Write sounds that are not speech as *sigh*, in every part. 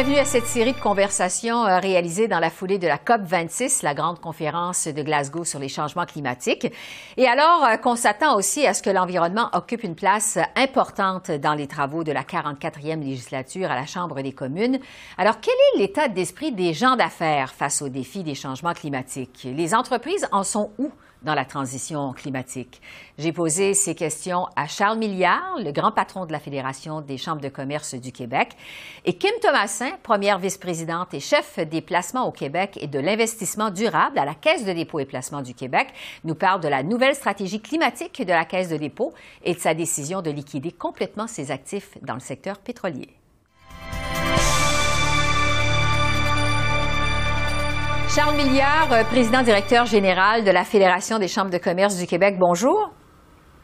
Bienvenue à cette série de conversations euh, réalisées dans la foulée de la COP 26, la grande conférence de Glasgow sur les changements climatiques. Et alors euh, qu'on s'attend aussi à ce que l'environnement occupe une place importante dans les travaux de la 44e législature à la Chambre des communes. Alors quel est l'état d'esprit des gens d'affaires face aux défis des changements climatiques? Les entreprises en sont où? Dans la transition climatique. J'ai posé ces questions à Charles Milliard, le grand patron de la Fédération des chambres de commerce du Québec, et Kim Thomasin, première vice-présidente et chef des placements au Québec et de l'investissement durable à la Caisse de dépôt et placement du Québec, nous parle de la nouvelle stratégie climatique de la Caisse de dépôt et de sa décision de liquider complètement ses actifs dans le secteur pétrolier. Charles Milliard, euh, président directeur général de la Fédération des chambres de commerce du Québec. Bonjour.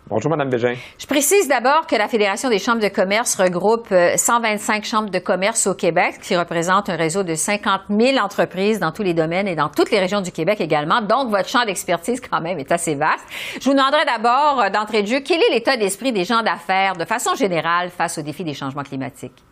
Bonjour, Mme Bégin. Je précise d'abord que la Fédération des chambres de commerce regroupe 125 euh, chambres de commerce au Québec, qui représentent un réseau de 50 000 entreprises dans tous les domaines et dans toutes les régions du Québec également. Donc, votre champ d'expertise, quand même, est assez vaste. Je vous demanderai d'abord, euh, d'entrée de jeu, quel est l'état d'esprit des gens d'affaires, de façon générale, face aux défis des changements climatiques?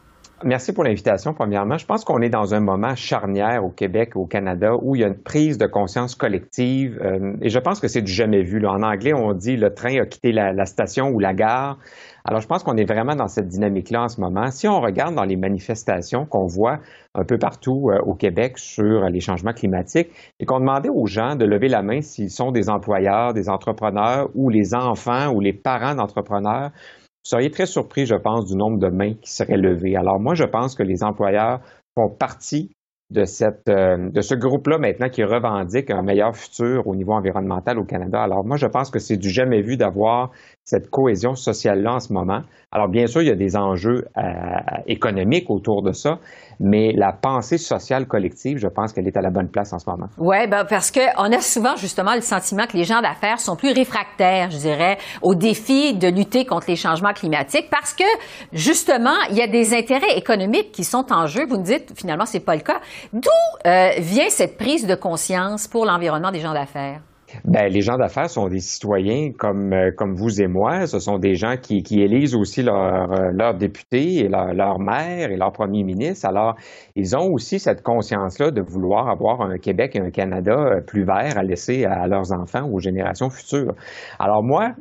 Merci pour l'invitation. Premièrement, je pense qu'on est dans un moment charnière au Québec, au Canada, où il y a une prise de conscience collective, euh, et je pense que c'est du jamais vu. En anglais, on dit le train a quitté la, station ou la gare. Alors, je pense qu'on est vraiment dans cette dynamique-là en ce moment. Si on regarde dans les manifestations qu'on voit un peu partout euh, au Québec sur les changements climatiques, et qu'on demandait aux gens de lever la main s'ils sont des employeurs, des entrepreneurs ou les enfants ou les parents d'entrepreneurs, vous seriez très surpris, je pense, du nombre de mains qui seraient levées. Alors moi, je pense que les employeurs font partie de, cette, euh, de ce groupe-là maintenant qui revendique un meilleur futur au niveau environnemental au Canada. Alors moi, je pense que c'est du jamais vu d'avoir cette cohésion sociale-là en ce moment. Alors bien sûr, il y a des enjeux euh, économiques autour de ça, mais la pensée sociale collective, je pense qu'elle est à la bonne place en ce moment. Oui, ben parce qu'on a souvent justement le sentiment que les gens d'affaires sont plus réfractaires, je dirais, au défi de lutter contre les changements climatiques parce que justement, il y a des intérêts économiques qui sont en jeu. Vous nous dites finalement, c'est pas le cas. D'où euh, vient cette prise de conscience pour l'environnement des gens d'affaires? Ben, les gens d'affaires sont des citoyens comme, euh, comme vous et moi. Ce sont des gens qui, qui élisent aussi leurs leur euh, députés et leur, leur maire et leur premier ministre. Alors, ils ont aussi cette conscience-là de vouloir avoir un Québec et un Canada euh, plus vert à laisser à leurs enfants aux générations futures. Alors moi,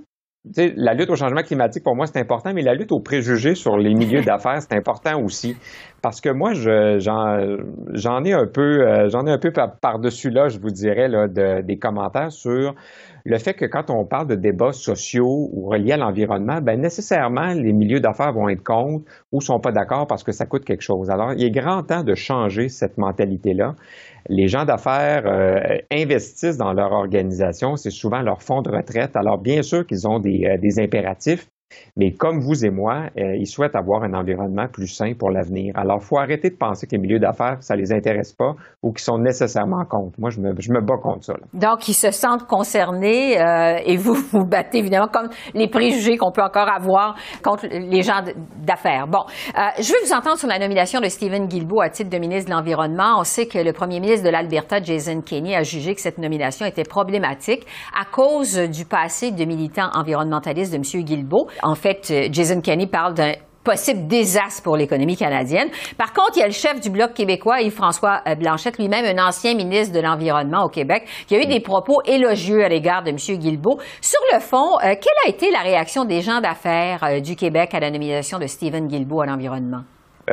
la lutte au changement climatique, pour moi, c'est important, mais la lutte aux préjugés sur les milieux *laughs* d'affaires, c'est important aussi. Parce que moi, j'en ai un peu, euh, j'en ai un peu par-dessus là, je vous dirais, là, des commentaires sur le fait que quand on parle de débats sociaux ou reliés à l'environnement, ben nécessairement, les milieux d'affaires vont être contre ou sont pas d'accord parce que ça coûte quelque chose. Alors, il est grand temps de changer cette mentalité-là. Les gens d'affaires euh, investissent dans leur organisation, c'est souvent leur fonds de retraite. Alors, bien sûr qu'ils ont des, euh, des impératifs, mais comme vous et moi, euh, ils souhaitent avoir un environnement plus sain pour l'avenir. Alors, il faut arrêter de penser que les milieux d'affaires, ça les intéresse pas ou qu'ils sont nécessairement contre. Moi, je me, je me bats contre ça. Donc, ils se sentent concernés euh, et vous *laughs* vous battez évidemment contre les préjugés qu'on peut encore avoir contre les gens d'affaires. Bon, euh, je veux vous entendre sur la nomination de Stephen Guilbeault à titre de ministre de l'Environnement. On sait que le premier ministre de l'Alberta, Jason Kenney, a jugé que cette nomination était problématique à cause du passé de militant environnementaliste de M. Guilbeault. En fait, euh, Jason Kenney parle d'un possible désastre pour l'économie canadienne. Par contre, il y a le chef du Bloc québécois, Yves-François euh, Blanchette, lui-même un ancien ministre de l'Environnement au Québec, qui a eu des propos élogieux à l'égard de M. Guilbeault. Sur le fond, euh, quelle a été la réaction des gens d'affaires du Québec à la nomination de Stephen Guilbeault à l'environnement?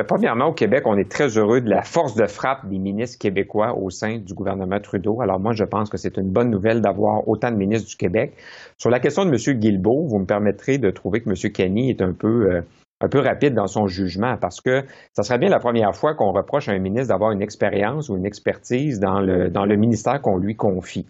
Premièrement, au Québec, on est très heureux de la force de frappe des ministres québécois au sein du gouvernement Trudeau. Alors moi, je pense que c'est une bonne nouvelle d'avoir autant de ministres du Québec. Sur la question de M. Guilbeault, vous me permettrez de trouver que M. Kenny est un peu euh, un peu rapide dans son jugement parce que ça serait bien la première fois qu'on reproche à un ministre d'avoir une expérience ou une expertise dans le, dans le ministère qu'on lui confie.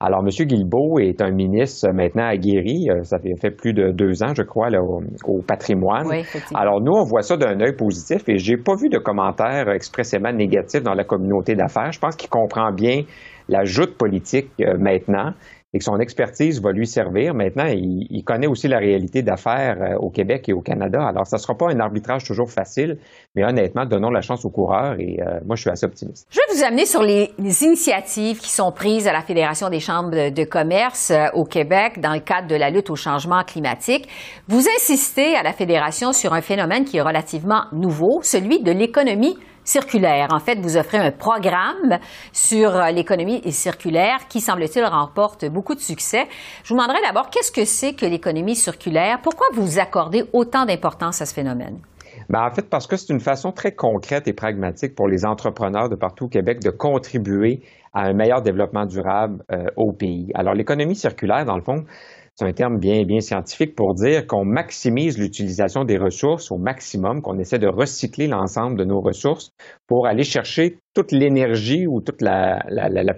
Alors, M. Guilbeault est un ministre maintenant aguerri. Euh, ça fait, fait plus de deux ans, je crois, là, au, patrimoine. Alors, nous, on voit ça d'un œil positif et j'ai pas vu de commentaires expressément négatifs dans la communauté d'affaires. Je pense qu'il comprend bien la joute politique euh, maintenant et que son expertise va lui servir. Maintenant, il, connaît aussi la réalité d'affaires euh, au Québec et au Canada. Alors, ça ne sera pas un arbitrage toujours facile, mais honnêtement, donnons la chance aux coureurs et euh, moi, je suis assez optimiste. Je vais vous amener sur les, initiatives qui sont prises à la Fédération des chambres de, commerce euh, au Québec dans le cadre de la lutte au changement climatique. Vous insistez à la Fédération sur un phénomène qui est relativement nouveau, celui de l'économie circulaire. En fait, vous offrez un programme sur euh, l'économie circulaire qui, semble-t-il, remporte beaucoup de succès. Je vous demanderai d'abord, qu'est-ce que c'est que l'économie circulaire? Pourquoi vous accordez autant d'importance à ce phénomène? Ben, en fait, parce que c'est une façon très concrète et pragmatique pour les entrepreneurs de partout au Québec de contribuer à un meilleur développement durable euh, au pays. Alors, l'économie circulaire, dans le fond, c'est un terme bien, bien scientifique pour dire qu'on maximise l'utilisation des ressources au maximum, qu'on essaie de recycler l'ensemble de nos ressources pour aller chercher toute l'énergie ou toute la,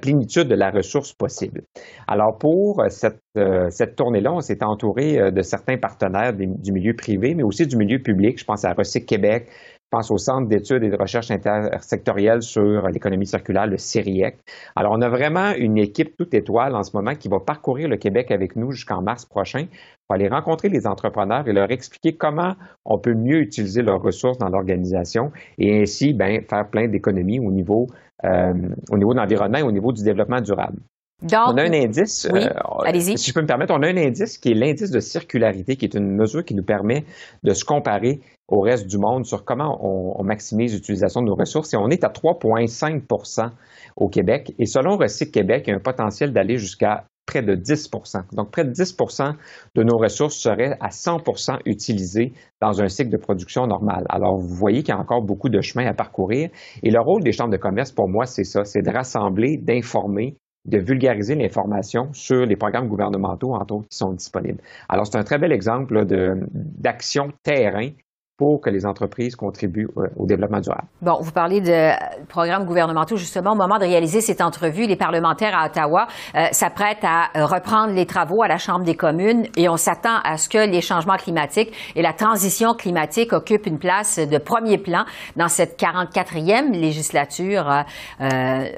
plénitude de la ressource possible. Alors pour cette, euh, cette tournée-là, on s'est entouré euh, de certains partenaires du milieu privé, mais aussi du milieu public. Je pense à Recyc Québec, pense au Centre d'études et de recherche intersectorielle sur l'économie circulaire, le CIRIEC. Alors, on a vraiment une équipe toute étoile en ce moment qui va parcourir le Québec avec nous jusqu'en mars prochain pour aller rencontrer les entrepreneurs et leur expliquer comment on peut mieux utiliser leurs ressources dans l'organisation et ainsi ben, faire plein d'économies au niveau, euh, au niveau de l'environnement et au niveau du développement durable. Donc, on a un indice, oui, euh, si je peux me permettre, on a un indice qui est l'indice de circularité, qui est une mesure qui nous permet de se comparer au reste du monde sur comment on, maximise l'utilisation de nos ressources. Et on est à 3,5% au Québec. Et selon Recyc Québec, il y a un potentiel d'aller jusqu'à près de 10% Donc, près de 10% de nos ressources seraient à 100% utilisées dans un cycle de production normal. Alors, vous voyez qu'il y a encore beaucoup de chemin à parcourir. Et le rôle des chambres de commerce, pour moi, c'est ça, c'est de rassembler, d'informer, de vulgariser l'information sur les programmes gouvernementaux, entre autres, qui sont disponibles. Alors, c'est un très bel exemple d'action terrain pour que les entreprises contribuent euh, au développement durable. Bon, vous parlez de programmes gouvernementaux. Justement, au moment de réaliser cette entrevue, les parlementaires à Ottawa euh, s'apprêtent à euh, reprendre les travaux à la Chambre des communes et on s'attend à ce que les changements climatiques et la transition climatique occupent une place de premier plan dans cette 44e législature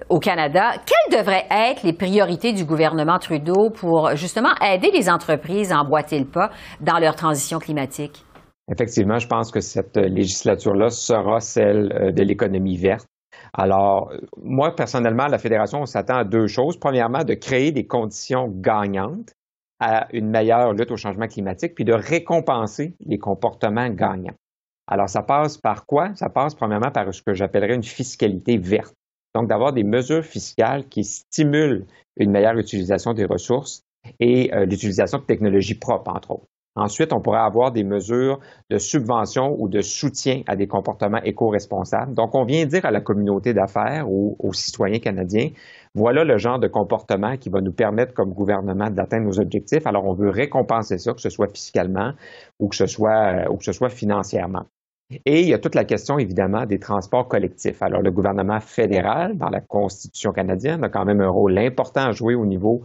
au Canada. Quelles devraient être les priorités du gouvernement Trudeau pour justement aider les entreprises à emboîter le pas dans leur transition climatique? Effectivement, je pense que cette législature-là sera celle euh, de l'économie verte. Alors, moi, personnellement, la Fédération, on s'attend à deux choses. Premièrement, de créer des conditions gagnantes à une meilleure lutte au changement climatique, puis de récompenser les comportements gagnants. Alors, ça passe par quoi? Ça passe premièrement par ce que j'appellerais une fiscalité verte. Donc, d'avoir des mesures fiscales qui stimulent une meilleure utilisation des ressources et euh, l'utilisation de technologies propres, entre autres. Ensuite, on pourrait avoir des mesures de subvention ou de soutien à des comportements éco-responsables. Donc, on vient dire à la communauté d'affaires ou aux citoyens canadiens, voilà le genre de comportement qui va nous permettre comme gouvernement d'atteindre nos objectifs. Alors, on veut récompenser ça, que ce soit fiscalement ou que ce soit, euh, ou que ce soit financièrement. Et il y a toute la question, évidemment, des transports collectifs. Alors, le gouvernement fédéral, dans la Constitution canadienne, a quand même un rôle important à jouer au niveau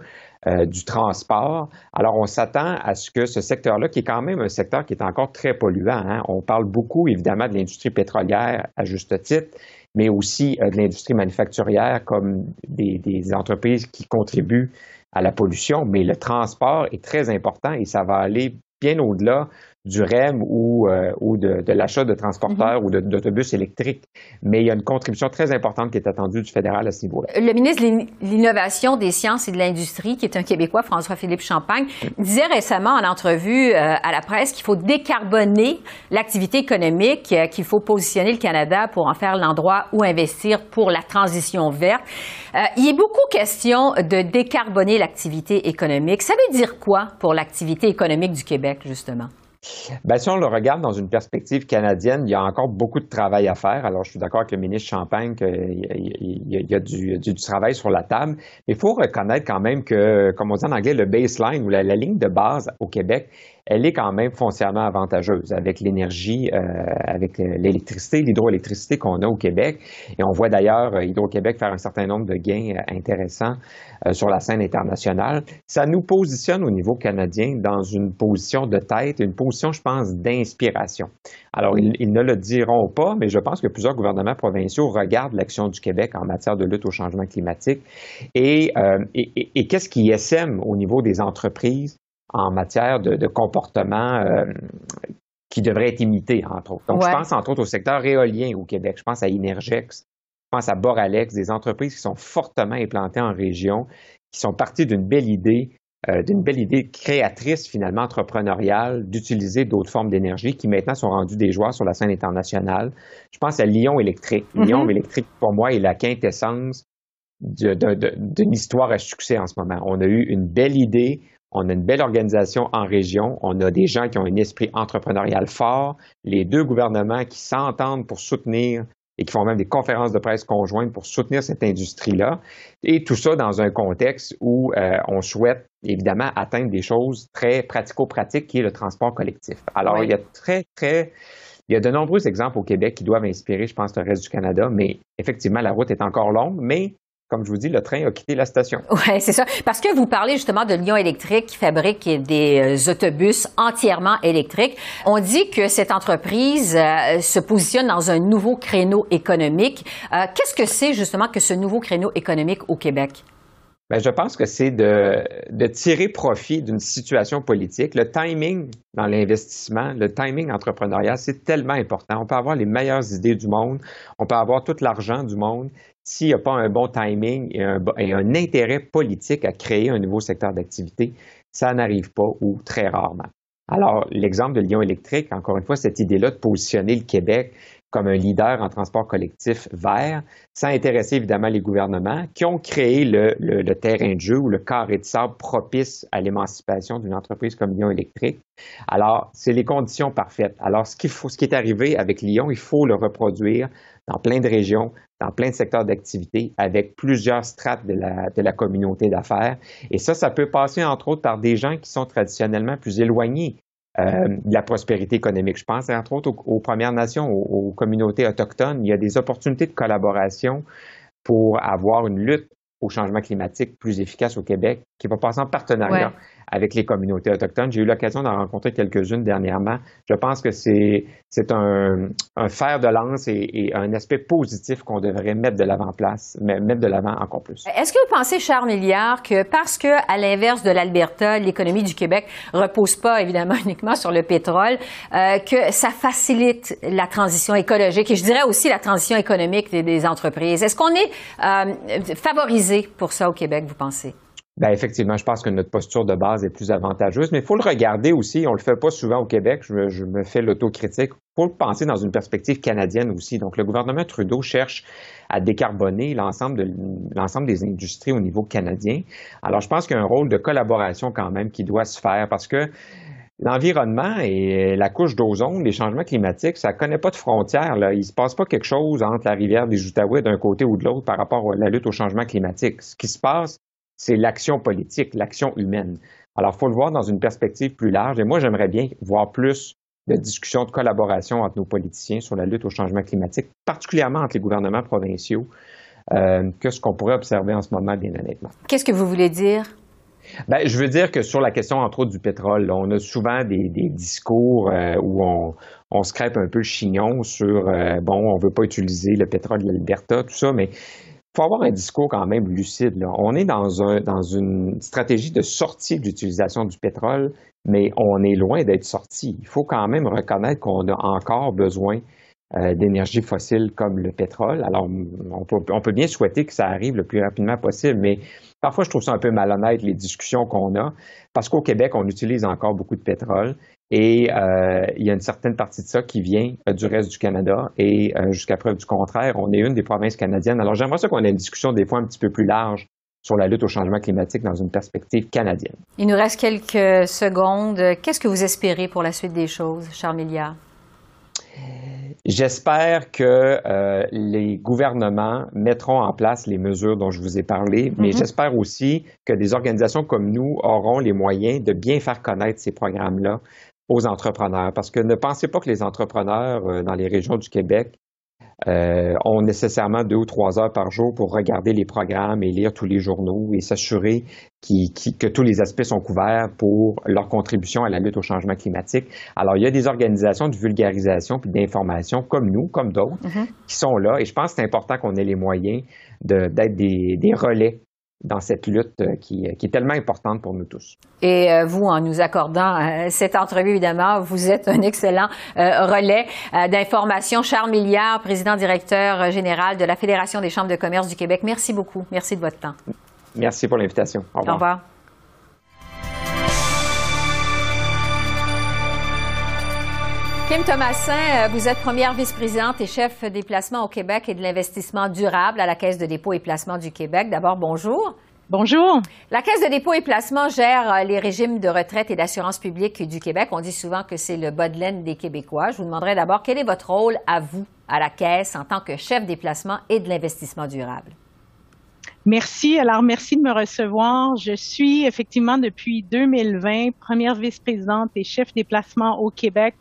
euh, du transport. Alors, on s'attend à ce que ce secteur-là, qui est quand même un secteur qui est encore très polluant, hein, on parle beaucoup évidemment de l'industrie pétrolière à juste titre, mais aussi euh, de l'industrie manufacturière comme des, des entreprises qui contribuent à la pollution, mais le transport est très important et ça va aller bien au-delà du REM ou, euh, ou de, de l'achat de transporteurs mhm. ou d'autobus électriques. Mais il y a une contribution très importante qui est attendue du fédéral à ce niveau-là. Le ministre de l'Innovation, des Sciences et de l'Industrie, qui est un Québécois, François-Philippe Champagne, disait récemment en entrevue euh, à la presse qu'il faut décarboner l'activité économique, euh, qu'il faut positionner le Canada pour en faire l'endroit où investir pour la transition verte. il est beaucoup question de décarboner l'activité économique. Ça veut dire quoi pour l'activité économique du Québec, justement? Ben, si on le regarde dans une perspective canadienne, il y a encore beaucoup de travail à faire. Alors, je suis d'accord avec le ministre Champagne qu'il y, a, du, travail sur la table. Mais il faut reconnaître quand même que, comme on dit en anglais, le baseline ou la ligne de base au Québec elle est quand même foncièrement avantageuse avec l'énergie, euh, avec euh, l'électricité, l'hydroélectricité qu'on a au Québec. Et on voit d'ailleurs euh, Hydro-Québec faire un certain nombre de gains intéressants sur la scène internationale. Ça nous positionne au niveau canadien dans une position de tête, une position, je pense, d'inspiration. Alors, ils, ne le diront pas, mais je pense que plusieurs gouvernements provinciaux regardent l'action du Québec en matière de lutte au changement climatique. Et, et, et qu'est-ce qui SM au niveau des entreprises? En matière de, comportement euh, qui devrait être imité, entre autres. Donc, je pense entre autres au secteur éolien au Québec. Je pense à Inergex, je pense à Boralex, des entreprises qui sont fortement implantées en région, qui sont parties d'une belle idée d'une belle idée créatrice, finalement, entrepreneuriale, d'utiliser d'autres formes d'énergie qui maintenant sont rendues des joueurs sur la scène internationale. Je pense à Lyon électrique. Mm-hmm. Lyon électrique, pour moi, est la quintessence d'une histoire à succès en ce moment. On a eu une belle idée, on a une belle organisation en région, on a des gens qui ont un esprit entrepreneurial fort, les deux gouvernements qui s'entendent pour soutenir et qui font même des conférences de presse conjointes pour soutenir cette industrie-là. Et tout ça dans un contexte où euh, on souhaite évidemment atteindre des choses très pratico-pratiques, qui est le transport collectif. Alors, il y a très, très... Il y a de nombreux exemples au Québec qui doivent inspirer, je pense, le reste du Canada, mais effectivement, la route est encore longue, mais comme je vous dis, le train a quitté la station. Oui, c'est ça. Parce que vous parlez justement de Lyon Électrique qui fabrique des euh, autobus entièrement électriques. On dit que cette entreprise euh, se positionne dans un nouveau créneau économique. Euh, qu'est-ce que c'est justement que ce nouveau créneau économique au Québec? Bien, je pense que c'est de, de, tirer profit d'une situation politique. Le timing dans l'investissement, le timing entrepreneurial, c'est tellement important. On peut avoir les meilleures idées du monde, on peut avoir tout l'argent du monde s'il n'y a pas un bon timing et un, intérêt politique à créer un nouveau secteur d'activité, ça n'arrive pas ou très rarement. Alors, l'exemple de Lyon électrique, encore une fois, cette idée-là de positionner le Québec comme un leader en transport collectif vert, ça a intéressé évidemment les gouvernements qui ont créé le, le terrain de jeu ou le carré de sable propice à l'émancipation d'une entreprise comme Lyon électrique. Alors, c'est les conditions parfaites. Alors, ce, faut, ce qui est arrivé avec Lyon, il faut le reproduire dans plein de régions, dans plein de secteurs d'activité, avec plusieurs strates de la, de la communauté d'affaires. Et ça, ça peut passer entre autres par des gens qui sont traditionnellement plus éloignés euh, de la prospérité économique. Je pense entre autres aux, Premières Nations, aux, communautés autochtones. Il y a des opportunités de collaboration pour avoir une lutte au changement climatique plus efficace au Québec qui va passer en partenariat avec les communautés autochtones. J'ai eu l'occasion d'en rencontrer quelques-unes dernièrement. Je pense que c'est, un, fer de lance et, un aspect positif qu'on devrait mettre de l'avant-place, mettre de l'avant encore plus. Est-ce que vous pensez, Charles Milliard, que parce que, à l'inverse de l'Alberta, l'économie du Québec repose pas évidemment *laughs* uniquement sur le pétrole, euh, que ça facilite la transition écologique et je dirais aussi la transition économique des, des entreprises? Est-ce qu'on est euh, favorisé pour ça au Québec, vous pensez? Ben effectivement, je pense que notre posture de base est plus avantageuse, mais il faut le regarder aussi. On le fait pas souvent au Québec. Je, me fais l'autocritique. Il faut le penser dans une perspective canadienne aussi. Donc, le gouvernement Trudeau cherche à décarboner l'ensemble de des industries au niveau canadien. Alors, je pense qu'il y a un rôle de collaboration quand même qui doit se faire parce que L'environnement et la couche d'ozone, les changements climatiques, ça ne connaît pas de frontières. Là. Il ne se passe pas quelque chose entre la rivière des Outaouais d'un côté ou de l'autre par rapport à la lutte au changement climatique. Ce qui se passe, c'est l'action politique, l'action humaine. Alors, il faut le voir dans une perspective plus large. Et moi, j'aimerais bien voir plus de discussions, de collaboration entre nos politiciens sur la lutte au changement climatique, particulièrement entre les gouvernements provinciaux, euh, que ce qu'on pourrait observer en ce moment, bien honnêtement. Qu'est-ce que vous voulez dire? Ben, je veux dire que sur la question, entre autres, du pétrole, on a souvent des, discours euh, où on, on se crêpe un peu le chignon sur, euh, bon, on ne veut pas utiliser le pétrole de l'Alberta, tout ça, mais faut avoir un discours quand même lucide. Là. On est dans, un, dans une stratégie de sortie de l'utilisation du pétrole, mais on est loin d'être sorti. Il faut quand même reconnaître qu'on a encore besoin euh, d'énergie fossile comme le pétrole. Alors, on peut, on peut, bien souhaiter que ça arrive le plus rapidement possible, mais parfois, je trouve ça un peu malhonnête, les discussions qu'on a, parce qu'au Québec, on utilise encore beaucoup de pétrole. Et euh, il y a une certaine partie de ça qui vient euh, du reste du Canada. Et euh, jusqu'à preuve du contraire, on est une des provinces canadiennes. Alors j'aimerais ça qu'on ait une discussion des fois un petit peu plus large sur la lutte au changement climatique dans une perspective canadienne. Il nous reste quelques secondes. Qu'est-ce que vous espérez pour la suite des choses, Charles Milliard? J'espère que les gouvernements mettront en place les mesures dont je vous ai parlé, mais mm-hmm. j'espère aussi que des organisations comme nous auront les moyens de bien faire connaître ces programmes-là aux entrepreneurs. Parce que ne pensez pas que les entrepreneurs euh, dans les régions du Québec euh, ont nécessairement deux ou trois heures par jour pour regarder les programmes et lire tous les journaux et s'assurer que tous les aspects sont couverts pour leur contribution à la lutte au changement climatique. Alors, il y a des organisations de vulgarisation puis d'information comme nous, comme d'autres, mm-hmm. qui sont là. Et je pense que c'est important qu'on ait les moyens d'être des relais dans cette lutte euh, qui, qui, est tellement importante pour nous tous. Et euh, vous, en nous accordant euh, cette entrevue, évidemment, vous êtes un excellent relais d'information. Charles Milliard, président directeur général de la Fédération des chambres de commerce du Québec. Merci beaucoup. Merci de votre temps. Merci pour l'invitation. Au revoir. Au revoir. Kim Thomasin, euh, vous êtes première vice-présidente et chef des placements au Québec et de l'investissement durable à la Caisse de dépôt et placement du Québec. D'abord, bonjour. Bonjour. La Caisse de dépôt et placement gère euh, les régimes de retraite et d'assurance publique du Québec. On dit souvent que c'est le bas de laine des Québécois. Je vous demanderai d'abord quel est votre rôle à vous, à la Caisse, en tant que chef des placements et de l'investissement durable? Merci. Alors, merci de me recevoir. Je suis effectivement depuis 2020 première vice-présidente et chef des placements au Québec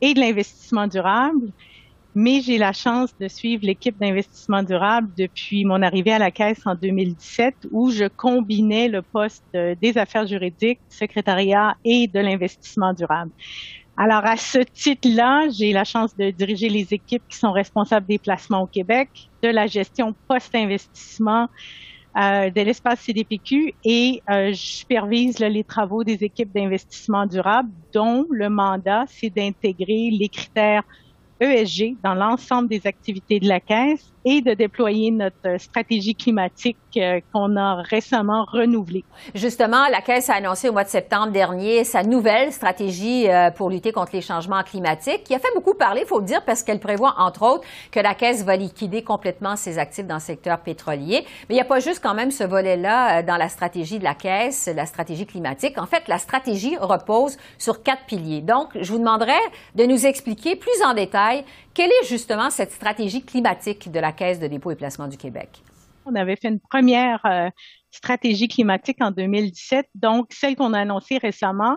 et de l'investissement durable mais j'ai la chance de suivre l'équipe d'investissement durable depuis mon arrivée à la Caisse en 2017, où je combinais le poste des affaires juridiques, secrétariat et de l'investissement durable. Alors, à ce titre-là, j'ai la chance de diriger les équipes qui sont responsables des placements au Québec, de la gestion post-investissement, euh, de l'espace CDPQ et euh, supervise les travaux des équipes d'investissement durable dont le mandat, c'est d'intégrer les critères ESG dans l'ensemble des activités de la Caisse et de déployer notre stratégie climatique euh, qu'on a récemment renouvelée. Justement, la Caisse a annoncé au mois de septembre dernier sa nouvelle stratégie euh, pour lutter contre les changements climatiques, qui a fait beaucoup parler, il faut le dire, parce qu'elle prévoit, entre autres, que la Caisse va liquider complètement ses actifs dans le secteur pétrolier. Mais il n'y a pas juste quand même ce volet-là euh, dans la stratégie de la Caisse, la stratégie climatique. En fait, la stratégie repose sur quatre piliers. Donc, je vous demanderai de nous expliquer plus en détail quelle est justement cette stratégie climatique de la Caisse de dépôt et placement du Québec? On avait fait une première euh, stratégie climatique en 2017, donc celle qu'on a annoncée récemment.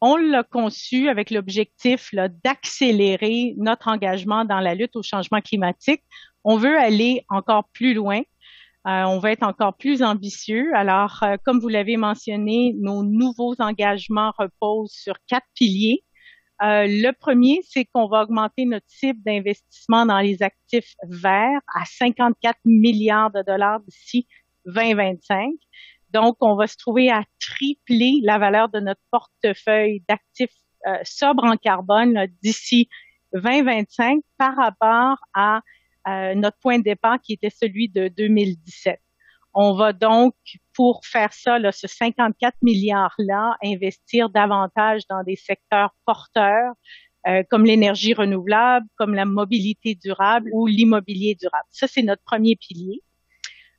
On l'a conçue avec l'objectif d'accélérer notre engagement dans la lutte au changement climatique. On veut aller encore plus loin. Euh, on va être encore plus ambitieux. Alors, euh, comme vous l'avez mentionné, nos nouveaux engagements reposent sur quatre piliers. Euh, le premier, c'est qu'on va augmenter notre cible d'investissement dans les actifs verts à 54 milliards de dollars d'ici 2025. Donc, on va se trouver à tripler la valeur de notre portefeuille d'actifs euh, sobres en carbone d'ici 2025 par rapport à euh, notre point de départ qui était celui de 2017. On va donc, pour faire ça, là, ce 54 milliards-là, investir davantage dans des secteurs porteurs euh, comme l'énergie renouvelable, comme la mobilité durable ou l'immobilier durable. Ça, c'est notre premier pilier.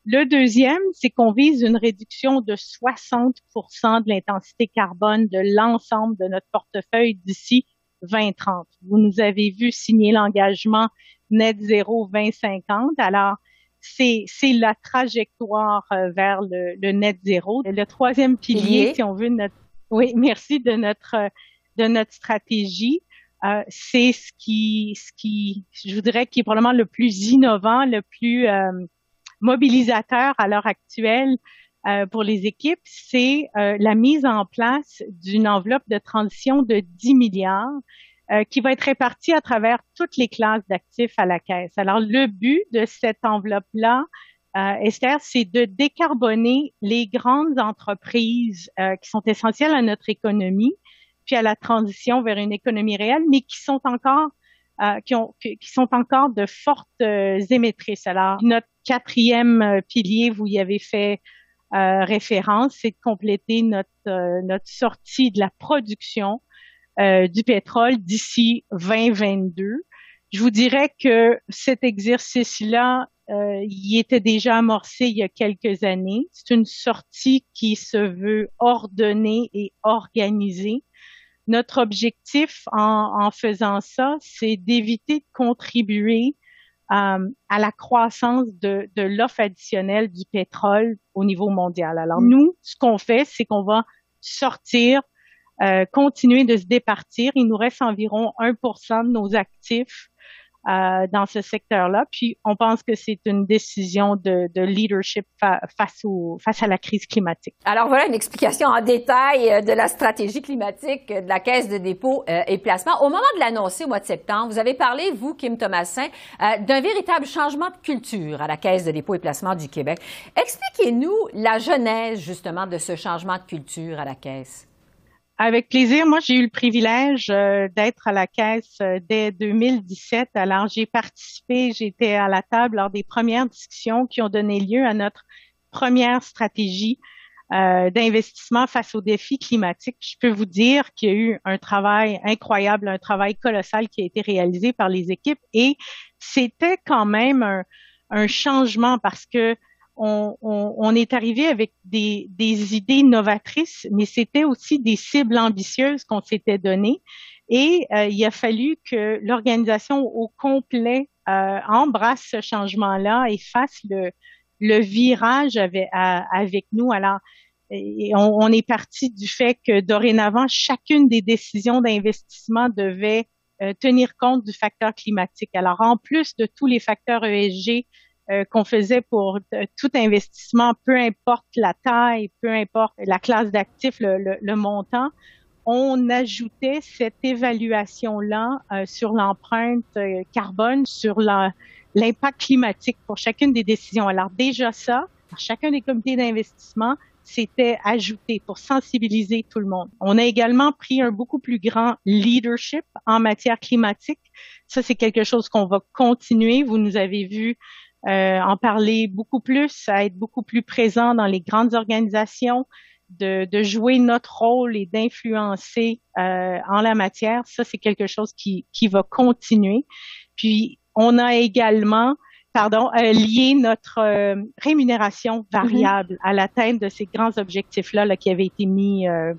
Le deuxième, c'est qu'on vise une réduction de 60% de l'intensité carbone de l'ensemble de notre portefeuille d'ici 2030. Vous nous avez vu signer l'engagement net zéro 2050. Alors, c'est la trajectoire euh, vers le, net zéro. Le troisième pilier, si on veut, notre oui, *laughs* merci de notre de notre stratégie. Euh, c'est ce qui ce qui je voudrais qui est probablement le plus innovant, le plus euh, mobilisateur à l'heure actuelle pour les équipes, c'est la mise en place d'une enveloppe de transition de 10 milliards euh, qui va être réparti à travers toutes les classes d'actifs à la caisse. Alors, le but de cette enveloppe-là, euh, Esther, c'est de décarboner les grandes entreprises euh, qui sont essentielles à notre économie, puis à la transition vers une économie réelle, mais qui sont encore qui, ont, qui sont encore de fortes émettrices. Alors, notre quatrième pilier, vous y avez fait référence, c'est de compléter notre, notre sortie de la production euh, du pétrole d'ici 2022. Je vous dirais que cet exercice-là, euh, il était déjà amorcé il y a quelques années. C'est une sortie qui se veut ordonnée et organisée. Notre objectif en, en faisant ça, c'est d'éviter de contribuer euh, à la croissance de, de l'offre additionnelle du pétrole au niveau mondial. Alors nous, ce qu'on fait, c'est qu'on va sortir euh, continuer de se départir. Il nous reste environ 1% de nos actifs euh, dans ce secteur-là. Puis on pense que c'est une décision de, de leadership face, à la crise climatique. Alors voilà une explication en détail euh, de la stratégie climatique de la Caisse de dépôt euh, et placement. Au moment de l'annoncer au mois de septembre, vous avez parlé, vous, Kim Thomasin, d'un véritable changement de culture à la Caisse de dépôt et placement du Québec. Expliquez-nous la genèse justement de ce changement de culture à la Caisse. Avec plaisir. Moi, j'ai eu le privilège euh, d'être à la caisse euh, dès 2017. Alors, j'ai participé, j'étais à la table lors des premières discussions qui ont donné lieu à notre première stratégie euh, d'investissement face aux défis climatiques. Je peux vous dire qu'il y a eu un travail incroyable, un travail colossal qui a été réalisé par les équipes et c'était quand même un, un changement parce que on, est arrivé avec des, des, idées novatrices, mais c'était aussi des cibles ambitieuses qu'on s'était données. Et euh, il a fallu que l'organisation au complet euh, embrasse ce changement-là et fasse le, virage avec, nous. Alors, on, est parti du fait que dorénavant, chacune des décisions d'investissement devait euh, tenir compte du facteur climatique. Alors, en plus de tous les facteurs ESG euh, qu'on faisait pour euh, tout investissement, peu importe la taille, peu importe la classe d'actifs, le, montant, on ajoutait cette évaluation-là euh, sur l'empreinte carbone, sur l'impact climatique pour chacune des décisions. Alors déjà ça, chacun des comités d'investissement, c'était ajouté pour sensibiliser tout le monde. On a également pris un beaucoup plus grand leadership en matière climatique. Ça, c'est quelque chose qu'on va continuer. Vous nous avez vu en parler beaucoup plus, à être beaucoup plus présent dans les grandes organisations, de, de jouer notre rôle et d'influencer euh, en la matière. Ça, c'est quelque chose qui, qui va continuer. Puis, on a également pardon, euh, lié notre euh, rémunération variable à l'atteinte de ces grands objectifs-là là, qui avaient été mis euh,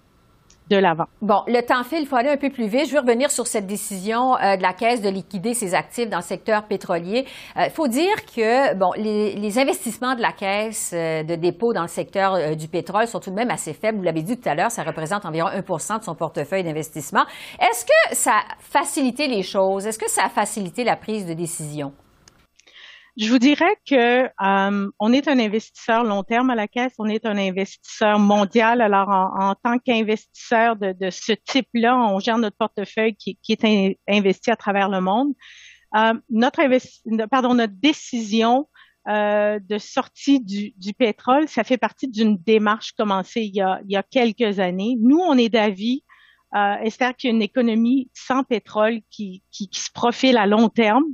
Bon, le temps file, il faut aller un peu plus vite. Je veux revenir sur cette décision euh, de la Caisse de liquider ses actifs dans le secteur pétrolier. Il euh, faut dire que, bon, les, investissements de la Caisse euh, de dépôt dans le secteur du pétrole sont tout de même assez faibles. Vous l'avez dit tout à l'heure, ça représente environ 1% de son portefeuille d'investissement. Est-ce que ça a facilité les choses? Est-ce que ça a facilité la prise de décision? Je vous dirais que euh, on est un investisseur long terme à la caisse, on est un investisseur mondial. Alors, en, tant qu'investisseur de, de, ce type-là, on gère notre portefeuille qui, qui est investi à travers le monde. Euh, notre, pardon, notre décision euh, de sortie du, du, pétrole, ça fait partie d'une démarche commencée il y, a, il y a quelques années. Nous, on est d'avis, euh, Esther, qu'il y a une économie sans pétrole qui, qui, qui se profile à long terme.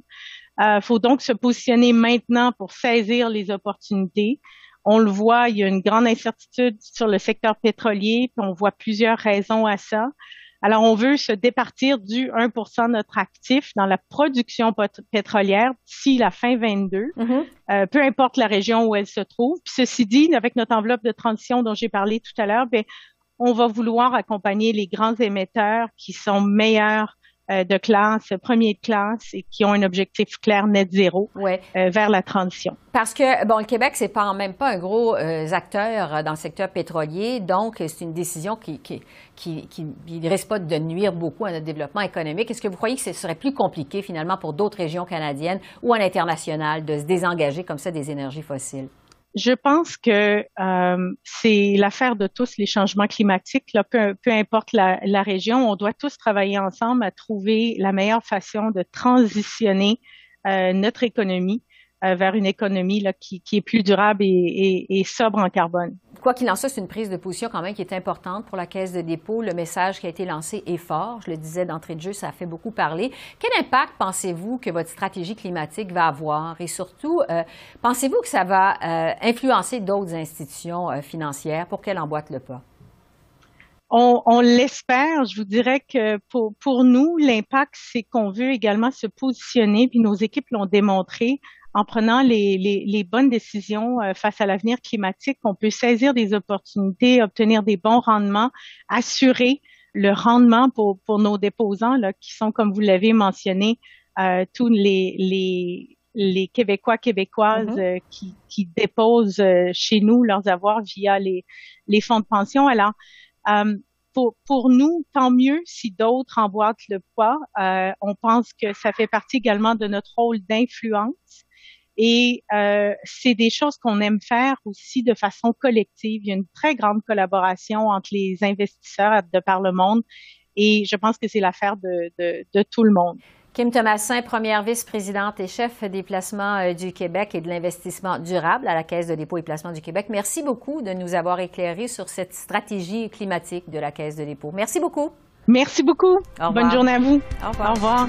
Il euh, faut donc se positionner maintenant pour saisir les opportunités. On le voit, il y a une grande incertitude sur le secteur pétrolier, puis on voit plusieurs raisons à ça. Alors, on veut se départir du 1% de notre actif dans la production pétrolière d'ici la fin 22, mm-hmm. euh, peu importe la région où elle se trouve. Puis ceci dit, avec notre enveloppe de transition dont j'ai parlé tout à l'heure, ben, on va vouloir accompagner les grands émetteurs qui sont meilleurs euh, de classe, premier de classe, et qui ont un objectif clair net zéro ouais. euh, vers la transition. Parce que, bon, le Québec, c'est pas même pas un gros euh, acteur dans le secteur pétrolier, donc c'est une décision qui, qui, qui, qui ne risque pas de nuire beaucoup à notre développement économique. Est-ce que vous croyez que ce serait plus compliqué, finalement, pour d'autres régions canadiennes ou à l'international de se désengager comme ça des énergies fossiles? Je pense que euh, c'est l'affaire de tous les changements climatiques, peu, importe la, la, région. On doit tous travailler ensemble à trouver la meilleure façon de transitionner euh, notre économie euh, vers une économie là, qui, qui, est plus durable et, et, et sobre en carbone. Quoi qu'il en soit, c'est une prise de position quand même qui est importante pour la Caisse de dépôt. Le message qui a été lancé est fort. Je le disais d'entrée de jeu, ça a fait beaucoup parler. Quel impact pensez-vous que votre stratégie climatique va avoir? Et surtout, euh, pensez-vous que ça va euh, influencer d'autres institutions financières? Pour qu'elles emboîtent le pas? On, on l'espère. Je vous dirais que pour, pour nous, l'impact, c'est qu'on veut également se positionner, puis nos équipes l'ont démontré, en prenant les, les, les bonnes décisions euh, face à l'avenir climatique, on peut saisir des opportunités, obtenir des bons rendements, assurer le rendement pour, pour nos déposants, là, qui sont, comme vous l'avez mentionné, euh, tous les, les, les Québécois, Québécoises mm-hmm. euh, qui, qui, déposent euh, chez nous leurs avoirs via les, les fonds de pension. Alors, pour, pour, nous, tant mieux si d'autres emboîtent le poids. on pense que ça fait partie également de notre rôle d'influence et euh, c'est des choses qu'on aime faire aussi de façon collective. Il y a une très grande collaboration entre les investisseurs de par le monde et je pense que c'est l'affaire de, de, de, tout le monde. Kim Thomasin, première vice-présidente et chef des placements euh, du Québec et de l'investissement durable à la Caisse de dépôt et placement du Québec. Merci beaucoup de nous avoir éclairé sur cette stratégie climatique de la Caisse de dépôt. Merci beaucoup. Merci beaucoup. Bonne journée à vous. Au revoir. Au revoir.